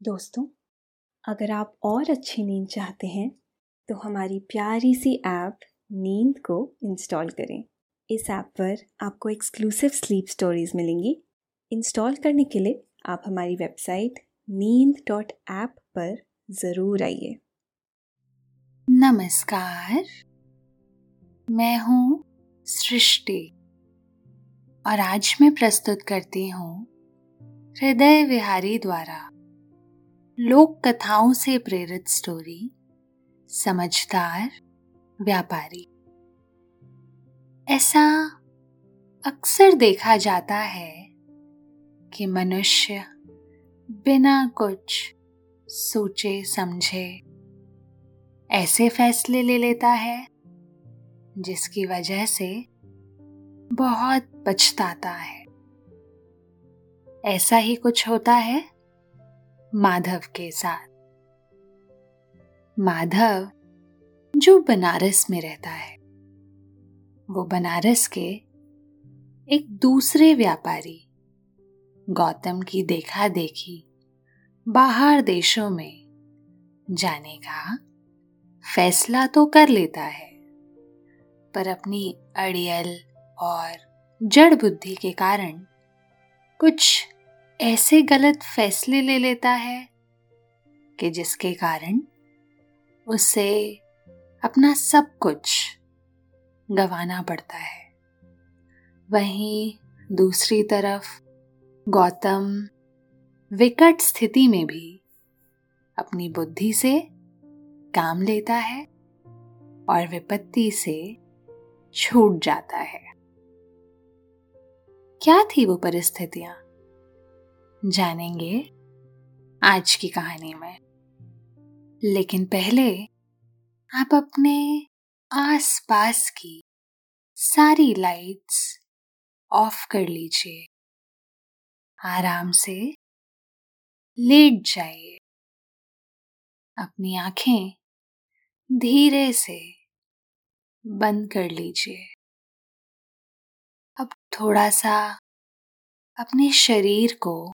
दोस्तों, अगर आप और अच्छी नींद चाहते हैं तो हमारी प्यारी सी ऐप नींद को इंस्टॉल करें। इस ऐप पर आपको एक्सक्लूसिव स्लीप स्टोरीज मिलेंगी। इंस्टॉल करने के लिए आप हमारी वेबसाइट नींद डॉट ऐप पर ज़रूर आइए। नमस्कार, मैं हूँ सृष्टि और आज मैं प्रस्तुत करती हूँ हृदय विहारी द्वारा। लोक कथाओं से प्रेरित स्टोरी, समझदार, व्यापारी। ऐसा अक्सर देखा जाता है कि मनुष्य बिना कुछ सोचे, समझे, ऐसे फैसले ले लेता है, जिसकी वजह से बहुत पछताता है। ऐसा ही कुछ होता है? माधव के साथ। माधव जो बनारस में रहता है, वो बनारस के एक दूसरे व्यापारी, गौतम की देखा देखी बाहर देशों में जाने का फैसला तो कर लेता है, पर अपनी अड़ियल और जड़ बुद्धि के कारण कुछ ऐसे गलत फैसले ले लेता है कि जिसके कारण उसे अपना सब कुछ गवाना पड़ता है। वहीं दूसरी तरफ़ गौतम विकट स्थिति में भी अपनी बुद्धि से काम लेता है और विपत्ति से छूट जाता है। क्या थी वो परिस्थितियाँ? जानेंगे आज की कहानी में। लेकिन पहले आप अपने आसपास की सारी लाइट्स ऑफ़ कर लीजिए। आराम से लेट जाइए। अपनी आँखें धीरे से बंद कर लीजिए। अब थोड़ा सा अपने शरीर को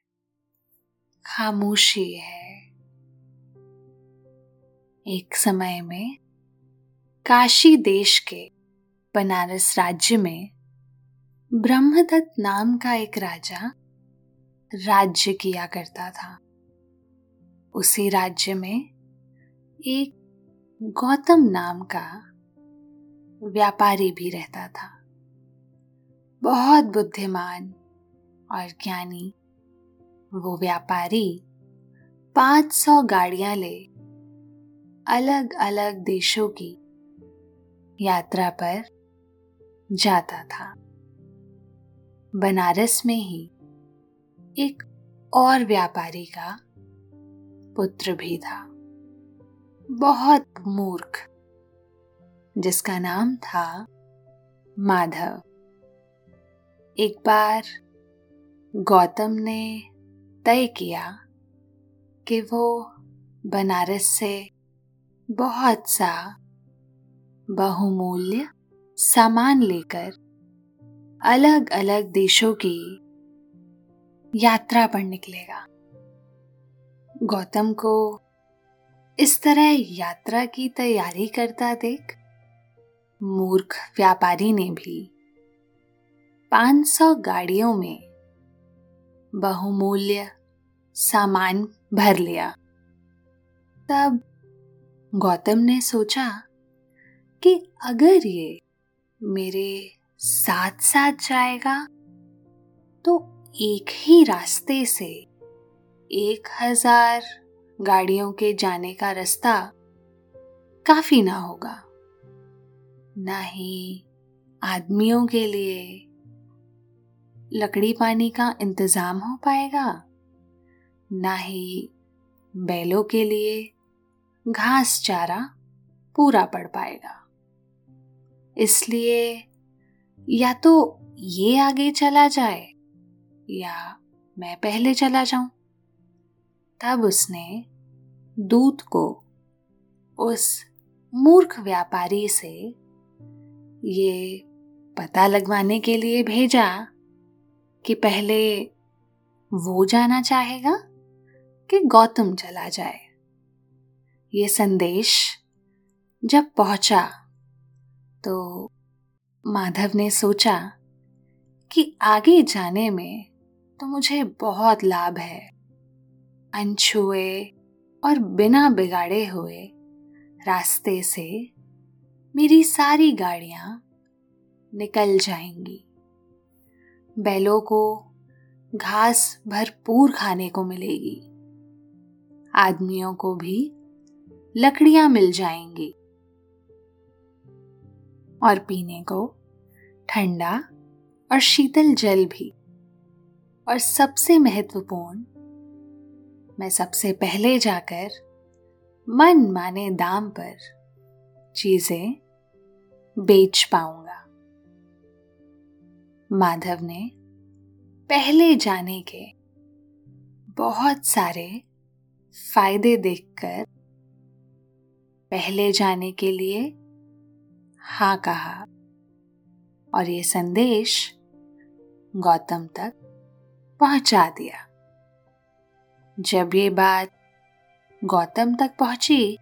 खामोशी है। एक समय में काशी देश के बनारस राज्य में ब्रह्मदत्त नाम का एक राजा राज्य किया करता था। उसी राज्य में एक गौतम नाम का व्यापारी भी रहता था। बहुत बुद्धिमान और ज्ञानी वो व्यापारी पाँच सौ गाड़ियाँ ले अलग अलग देशों की यात्रा पर जाता था। बनारस में ही एक और व्यापारी का पुत्र भी था। बहुत मूर्ख, जिसका नाम था माधव। एक बार गौतम ने तय किया कि वो बनारस से बहुत सा बहुमूल्य सामान लेकर अलग अलग देशों की यात्रा पर निकलेगा। गौतम को इस तरह यात्रा की तैयारी करता देख मूर्ख व्यापारी ने भी 500 गाड़ियों में बहुमूल्य सामान भर लिया। तब गौतम ने सोचा कि अगर ये मेरे साथ साथ जाएगा तो एक ही रास्ते से एक हज़ार गाड़ियों के जाने का रास्ता काफ़ी ना होगा। ना ही आदमियों के लिए लकड़ी पानी का इंतज़ाम हो पाएगा। ना ही बैलों के लिए घास चारा पूरा पड़ पाएगा। इसलिए या तो ये आगे चला जाए या मैं पहले चला जाऊँ। तब उसने दूत को उस मूर्ख व्यापारी से ये पता लगवाने के लिए भेजा। कि पहले वो जाना चाहेगा कि गौतम चला जाए। ये संदेश जब पहुँचा तो माधव ने सोचा कि आगे जाने में तो मुझे बहुत लाभ है। अनछुए और बिना बिगाड़े हुए रास्ते से मेरी सारी गाड़ियाँ निकल जाएँगी। बैलों को, घास भरपूर खाने को मिलेगी। आदमियों को भी लकड़ियाँ मिल जाएँगी। और पीने को ठंडा और शीतल जल भी। और सबसे महत्वपूर्ण, मैं सबसे पहले जाकर मन माने दाम पर चीज़ें बेच पाऊँगा। माधव ने पहले जाने के बहुत सारे फ़ायदे देखकर पहले जाने के लिए हाँ कहा। और ये संदेश गौतम तक पहुँचा दिया। जब ये बात गौतम तक पहुँची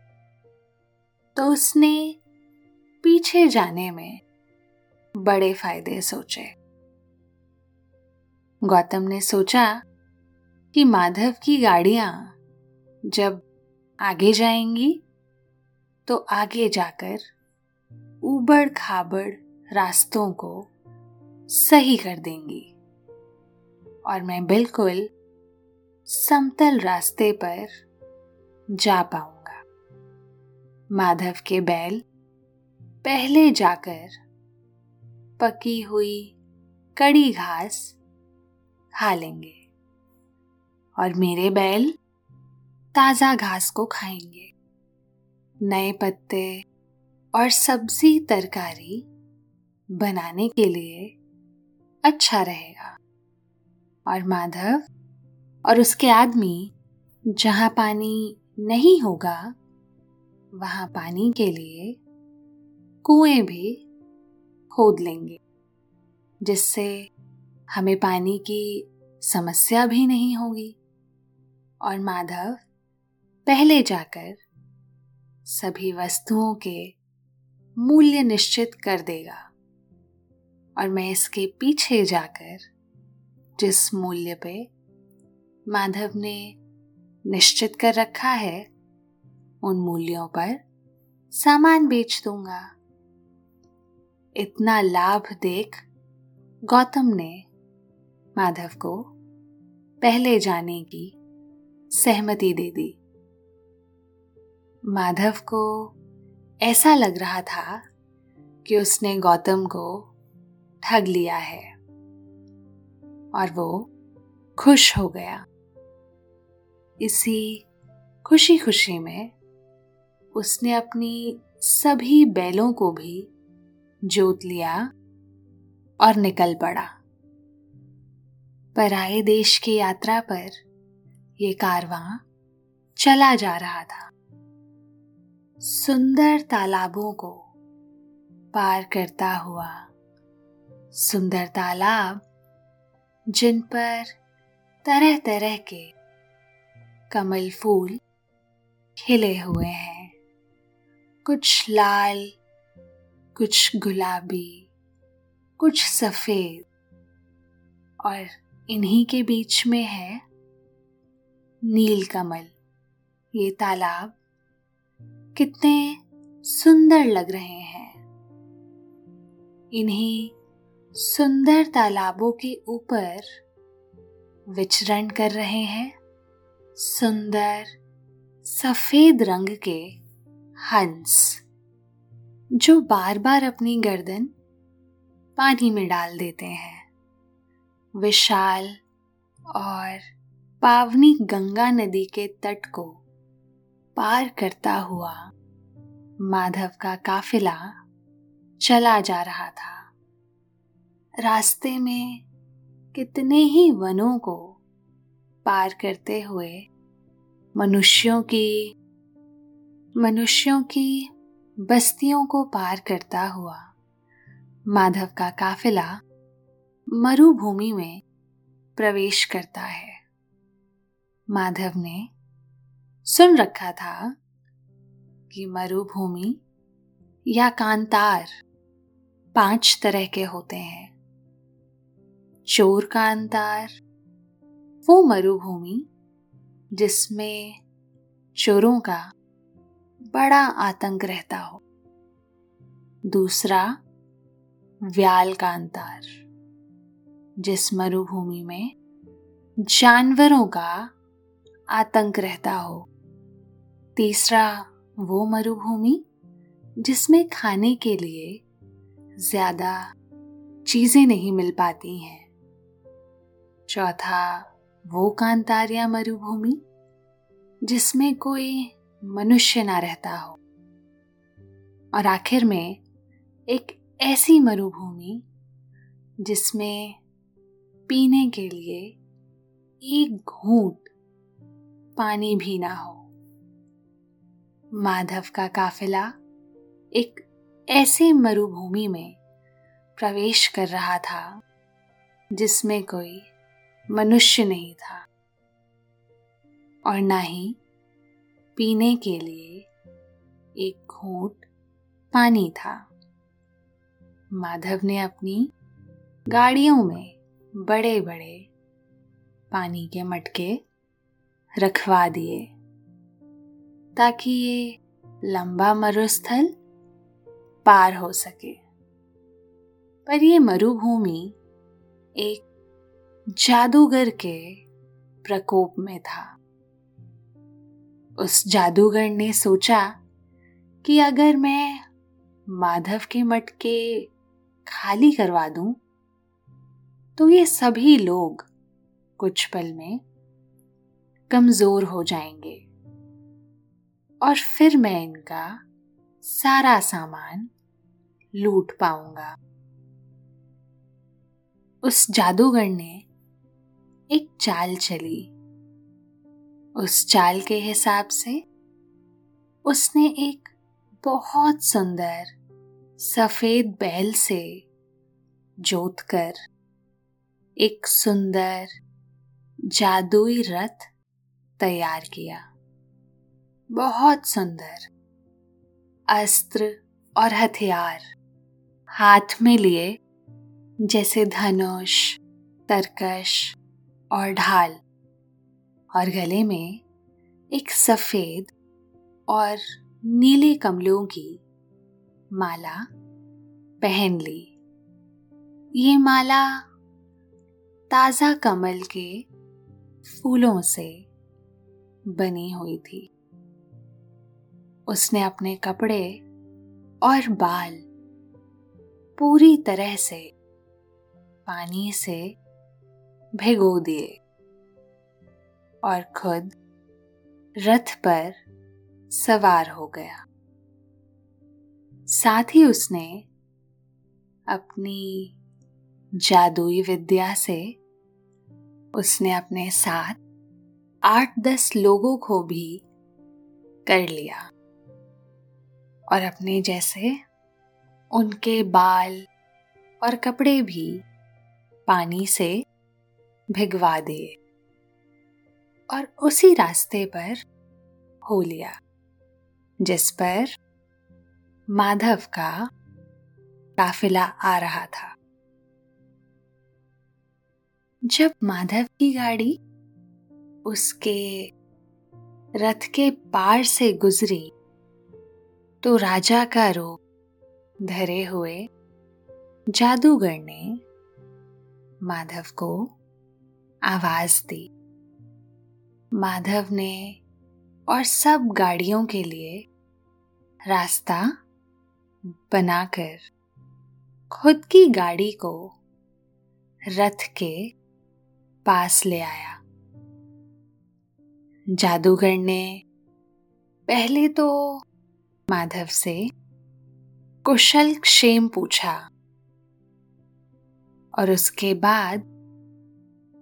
तो उसने पीछे जाने में बड़े फ़ायदे सोचे। गौतम ने सोचा कि माधव की गाड़ियाँ जब आगे जाएँगी तो आगे जाकर उबड़ खाबड़ रास्तों को सही कर देंगी। और मैं बिल्कुल समतल रास्ते पर जा पाऊँगा। माधव के बैल पहले जाकर पकी हुई कड़ी घास खा लेंगे। और मेरे बैल ताज़ा घास को खाएँगे। नए पत्ते और सब्ज़ी तरकारी बनाने के लिए अच्छा रहेगा। और माधव और उसके आदमी, जहाँ पानी नहीं होगा, वहाँ पानी के लिए कुएँ भी खोद लेंगे, जिससे हमें पानी की समस्या भी नहीं होगी। और माधव, पहले जाकर सभी वस्तुओं के मूल्य निश्चित कर देगा। और मैं इसके पीछे जाकर जिस मूल्य पे माधव ने निश्चित कर रखा है, उन मूल्यों पर सामान बेच दूँगा। इतना लाभ देख गौतम ने माधव को पहले जाने की सहमति दे दी। माधव को ऐसा लग रहा था कि उसने गौतम को ठग लिया है और वो खुश हो गया। इसी खुशी खुशी में उसने अपनी सभी बैलों को भी जोत लिया और निकल पड़ा। पराए देश की यात्रा पर ये कारवां चला जा रहा था। सुंदर तालाबों को पार करता हुआ, सुंदर तालाब जिन पर तरह तरह के कमल फूल खिले हुए हैं। कुछ लाल, कुछ गुलाबी, कुछ सफ़ेद और इन्हीं के बीच में है नील कमल ये तालाब कितने सुंदर लग रहे हैं। इन्हीं सुंदर तालाबों के ऊपर विचरण कर रहे हैं सुंदर सफ़ेद रंग के हंस, जो बार बार अपनी गर्दन पानी में डाल देते हैं। विशाल और पावनी गंगा नदी के तट को पार करता हुआ माधव का काफिला चला जा रहा था। रास्ते में कितने ही वनों को पार करते हुए मनुष्यों की मनुष्यों की बस्तियों को पार करता हुआ माधव का काफिला मरुभूमि में प्रवेश करता है। माधव ने सुन रखा था कि मरुभूमि या कांतार पाँच तरह के होते हैं। चोर कांतार, वो मरुभूमि जिसमें चोरों का बड़ा आतंक रहता हो। दूसरा, व्याल कांतार। जिस मरुभूमि में जानवरों का आतंक रहता हो। तीसरा वो मरुभूमि जिसमें खाने के लिए ज़्यादा चीज़ें नहीं मिल पाती हैं। चौथा वो कांतारिया मरुभूमि जिसमें कोई मनुष्य ना रहता हो। और आखिर में एक ऐसी मरुभूमि जिसमें पीने के लिए एक घूंट पानी भी ना हो। माधव का काफिला एक ऐसे मरुभूमि में प्रवेश कर रहा था, जिसमें कोई मनुष्य नहीं था। और ना ही पीने के लिए एक घूंट पानी था। माधव ने अपनी गाड़ियों में बड़े बड़े पानी के मटके रखवा दिए ताकि ये लंबा मरुस्थल पार हो सके। पर ये मरुभूमि एक जादूगर के प्रकोप में था। उस जादूगर ने सोचा कि अगर मैं माधव के मटके खाली करवा दूँ तो ये सभी लोग कुछ पल में कमज़ोर हो जाएँगे। और फिर मैं इनका सारा सामान लूट पाऊँगा। उस जादूगर ने एक चाल चली। उस चाल के हिसाब से उसने एक बहुत सुंदर सफ़ेद बैल से जोत कर एक सुंदर, जादुई रथ तैयार किया। बहुत सुंदर। अस्त्र और हथियार हाथ में लिए, जैसे धनुष, तरकश और ढाल, और गले में एक सफ़ेद और नीले कमलों की माला पहन ली। ये माला ताज़ा कमल के फूलों से बनी हुई थी। उसने अपने कपड़े और बाल पूरी तरह से पानी से भिगो दिए और खुद रथ पर सवार हो गया। साथ ही उसने अपनी जादुई विद्या से उसने अपने साथ आठ दस लोगों को भी कर लिया और अपने जैसे उनके बाल और कपड़े भी पानी से भिगवा दिए और उसी रास्ते पर हो लिया, जिस पर माधव का काफिला आ रहा था। जब माधव की गाड़ी उसके रथ के पार से गुजरी तो राजा का रूप धरे हुए जादूगर ने माधव को आवाज़ दी। माधव ने और सब गाड़ियों के लिए रास्ता बनाकर खुद की गाड़ी को रथ के पास ले आया। जादूगर ने पहले तो माधव से कुशल क्षेम पूछा और उसके बाद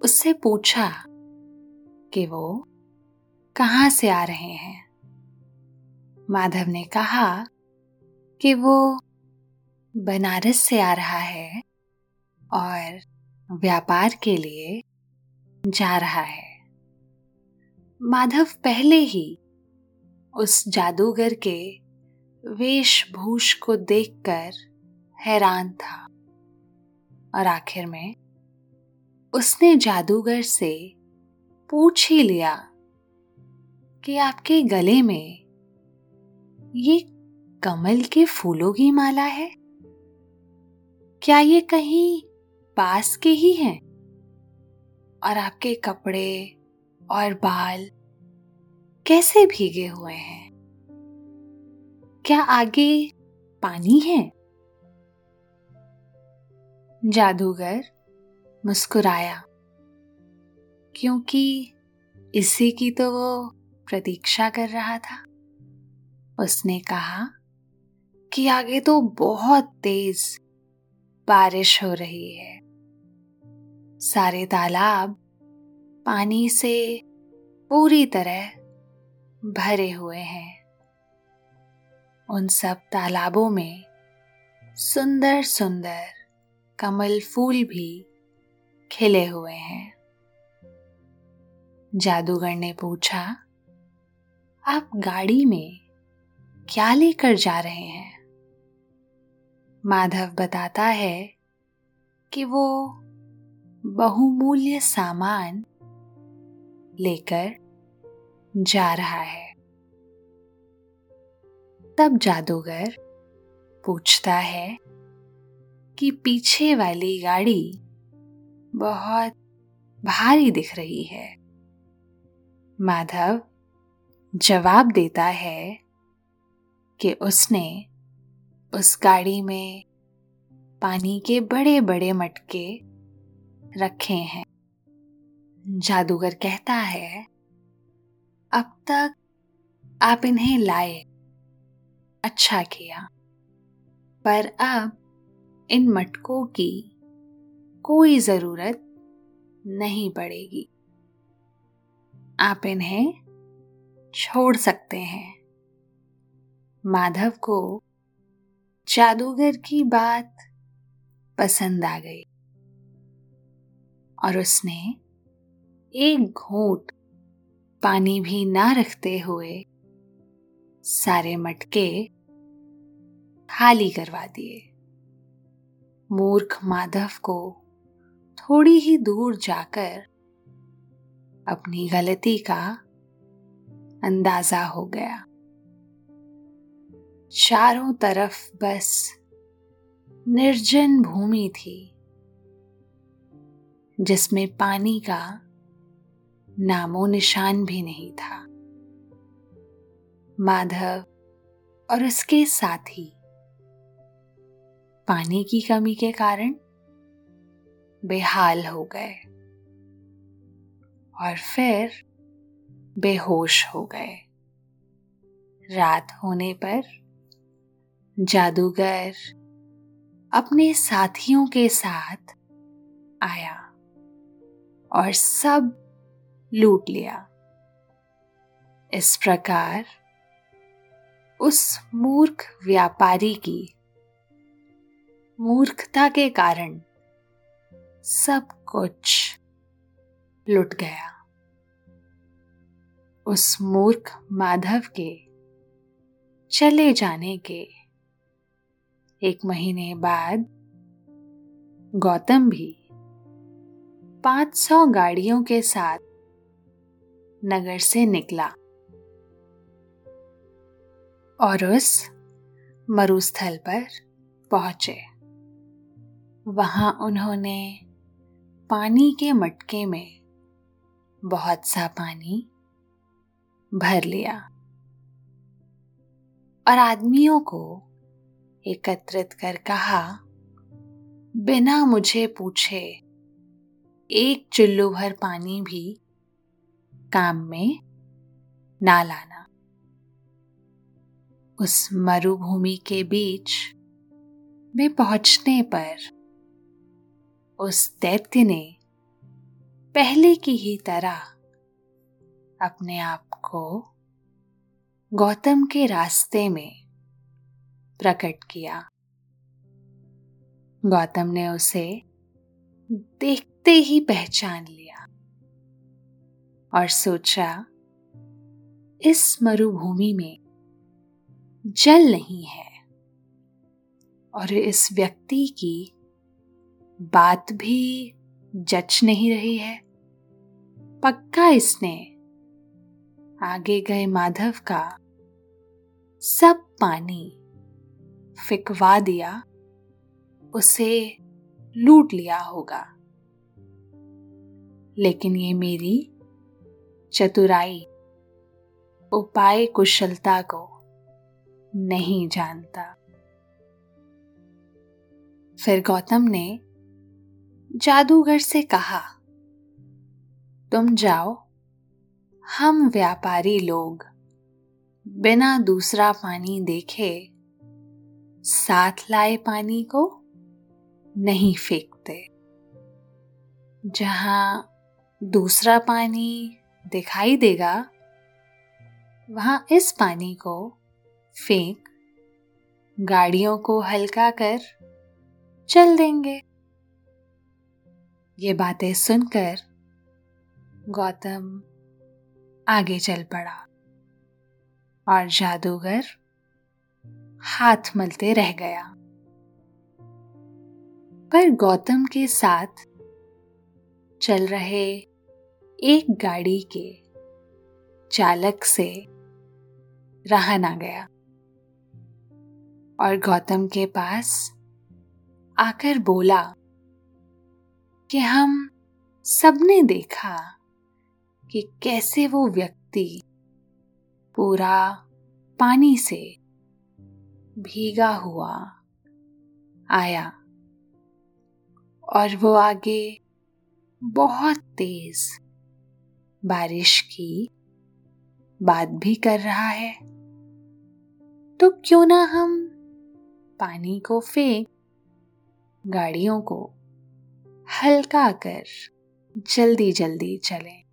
उससे पूछा कि वो कहाँ से आ रहे हैं। माधव ने कहा कि वो बनारस से आ रहा है और व्यापार के लिए जा रहा है। माधव पहले ही उस जादूगर के वेशभूष को देखकर हैरान था और आखिर में उसने जादूगर से पूछ ही लिया कि आपके गले में ये कमल के फूलों की माला है? क्या ये कहीं पास के ही हैं? और आपके कपड़े और बाल कैसे भीगे हुए हैं? क्या आगे पानी है? जादूगर मुस्कुराया, क्योंकि इसी की तो वो प्रतीक्षा कर रहा था। उसने कहा कि आगे तो बहुत तेज बारिश हो रही है। सारे तालाब पानी से पूरी तरह भरे हुए हैं। उन सब तालाबों में सुंदर सुंदर कमल फूल भी खिले हुए हैं। जादूगर ने पूछा, आप गाड़ी में क्या लेकर जा रहे हैं? माधव बताता है कि वो बहुमूल्य सामान लेकर जा रहा है। तब जादूगर पूछता है कि पीछे वाली गाड़ी बहुत भारी दिख रही है। माधव जवाब देता है कि उसने उस गाड़ी में पानी के बड़े बड़े मटके रखे हैं। जादूगर कहता है, अब तक आप इन्हें लाए अच्छा किया। पर अब इन मटकों की कोई ज़रूरत नहीं पड़ेगी। आप इन्हें छोड़ सकते हैं। माधव को जादूगर की बात पसंद आ गई। और उसने एक घूंट पानी भी ना रखते हुए सारे मटके खाली करवा दिए। मूर्ख माधव को थोड़ी ही दूर जाकर अपनी गलती का अंदाज़ा हो गया। चारों तरफ़ बस निर्जन भूमि थी। जिसमें पानी का नामो निशान भी नहीं था। माधव और उसके साथी। पानी की कमी के कारण बेहाल हो गए। और फिर बेहोश हो गए। रात होने पर जादूगर अपने साथियों के साथ आया। और सब लूट लिया। इस प्रकार उस मूर्ख व्यापारी की मूर्खता के कारण सब कुछ लुट गया। उस मूर्ख माधव के चले जाने के एक महीने बाद गौतम भी पाँच सौ गाड़ियों के साथ नगर से निकला। और उस मरुस्थल पर पहुँचे। वहाँ उन्होंने पानी के मटके में बहुत सा पानी भर लिया और आदमियों को एकत्रित कर कहा, बिना मुझे पूछे एक चुल्लू भर पानी भी काम में ना लाना। उस मरुभूमि के बीच में पहुँचने पर उस दैत्य ने पहले की ही तरह अपने आप को गौतम के रास्ते में प्रकट किया। गौतम ने उसे देखते ही पहचान लिया और सोचा, इस मरुभूमि में जल नहीं है और इस व्यक्ति की बात भी जच नहीं रही है। पक्का इसने आगे गए माधव का सब पानी फिकवा दिया, उसे लूट लिया होगा। लेकिन ये मेरी चतुराई उपाय कुशलता को नहीं जानता। फिर गौतम ने जादूगर से कहा, तुम जाओ, हम व्यापारी लोग बिना दूसरा पानी देखे साथ लाए पानी को नहीं फेंकते। जहाँ दूसरा पानी दिखाई देगा। वहाँ इस पानी को फेंक गाड़ियों को हल्का कर चल देंगे। ये बातें सुनकर गौतम आगे चल पड़ा और जादूगर हाथ मलते रह गया। पर गौतम के साथ चल रहे एक गाड़ी के चालक से रहा ना गया। और गौतम के पास आकर बोला कि हम सबने देखा कि कैसे वो व्यक्ति पूरा पानी से भीगा हुआ आया और वो आगे बहुत तेज। बारिश की बात भी कर रहा है। तो क्यों ना हम पानी को फेंक, गाड़ियों को हल्का कर जल्दी जल्दी चले।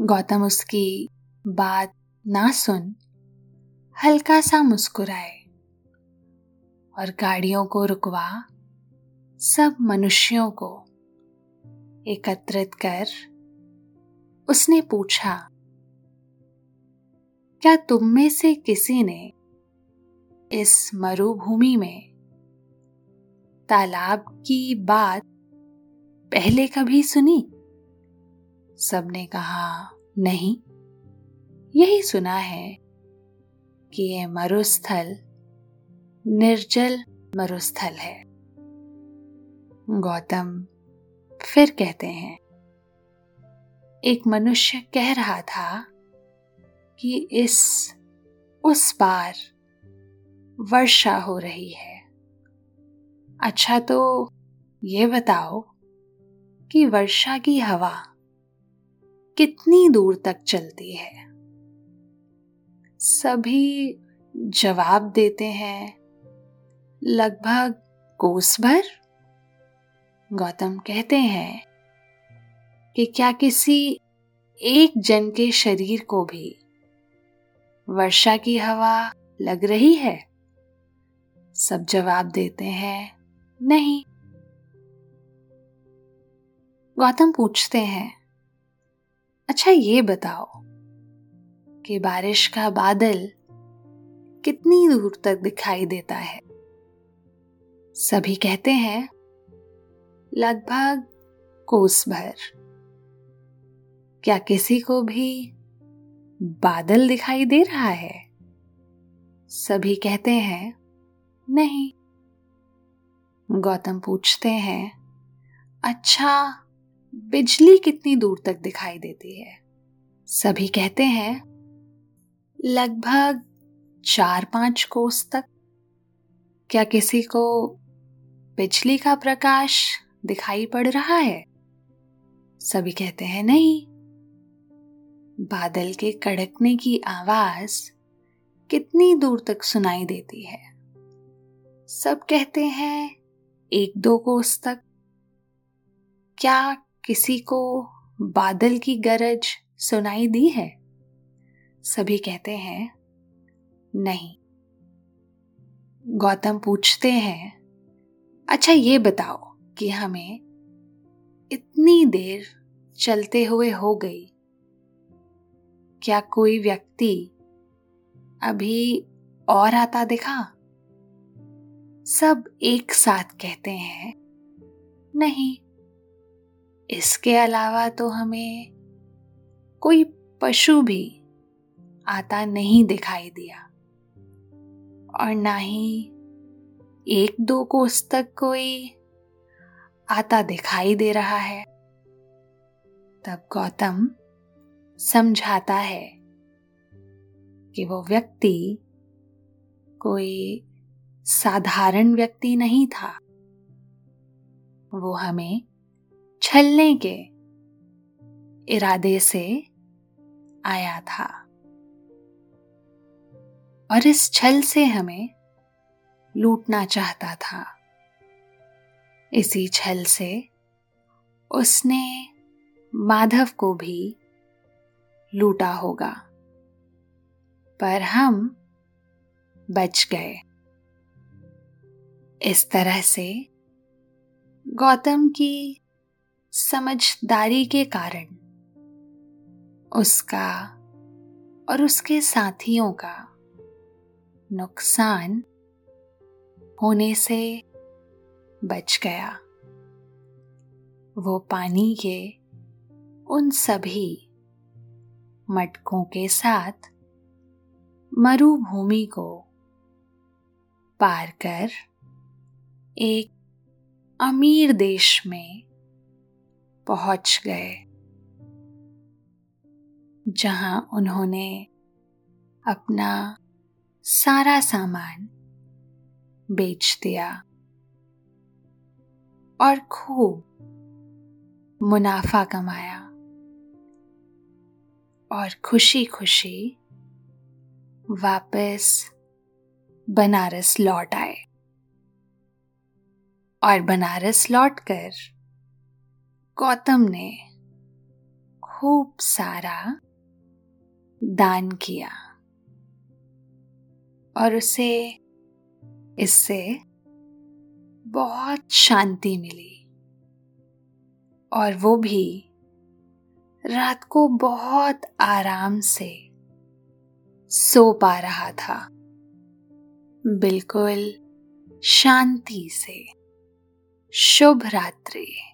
गौतम उसकी बात ना सुन, हल्का सा मुस्कुराए और गाड़ियों को रुकवा सब मनुष्यों को एकत्रित कर उसने पूछा, क्या तुम में से किसी ने इस मरुभूमि में तालाब की बात पहले कभी सुनी? सबने कहा, नहीं। यही सुना है कि यह मरुस्थल निर्जल मरुस्थल है। गौतम फिर कहते हैं, एक मनुष्य कह रहा था कि इस, उस पार वर्षा हो रही है। अच्छा तो ये बताओ कि वर्षा की हवा कितनी दूर तक चलती है? सभी जवाब देते हैं, लगभग कोस भर गौतम कहते हैं कि क्या किसी एक जन के शरीर को भी वर्षा की हवा लग रही है? सब जवाब देते हैं, नहीं। गौतम पूछते हैं अच्छा ये बताओ कि बारिश का बादल कितनी दूर तक दिखाई देता है? सभी कहते हैं लगभग कोस भर। क्या किसी को भी बादल दिखाई दे रहा है? सभी कहते हैं, नहीं। गौतम पूछते हैं अच्छा बिजली कितनी दूर तक दिखाई देती है? सभी कहते हैं, लगभग चार पाँच कोस तक। क्या किसी को बिजली का प्रकाश दिखाई पड़ रहा है। सभी कहते हैं, नहीं। बादल के कड़कने की आवाज़ कितनी दूर तक सुनाई देती है। सब कहते हैं, एक दो कोस तक। क्या किसी को बादल की गरज सुनाई दी है? सभी कहते हैं, नहीं। गौतम पूछते हैं अच्छा ये बताओ कि हमें इतनी देर चलते हुए हो गई। क्या कोई व्यक्ति अभी और आता दिखा? सब एक साथ कहते हैं, नहीं, इसके अलावा तो हमें कोई पशु भी आता नहीं दिखाई दिया। और ना ही एक दो कोस तक कोई आता दिखाई दे रहा है। तब गौतम समझाता है कि वो व्यक्ति कोई साधारण व्यक्ति नहीं था। वो हमें छलने के इरादे से आया था। और इस छल से हमें लूटना चाहता था। इसी छल से। उसने माधव को भी लूटा होगा। पर हम बच गए। इस तरह से गौतम की समझदारी के कारण उसका और उसके साथियों का नुकसान होने से बच गया। वो पानी के उन सभी मटकों के साथ मरुभूमि को पार कर एक अमीर देश में पहुँच गए, जहाँ उन्होंने अपना सारा सामान बेच दिया। और खूब मुनाफा कमाया और खुशी खुशी वापस बनारस लौट आए। और बनारस लौटकर गौतम ने खूब सारा दान किया और उसे इससे बहुत शांति मिली। और वो भी रात को बहुत आराम से सो पा रहा था। बिल्कुल शांति से। शुभ रात्रि।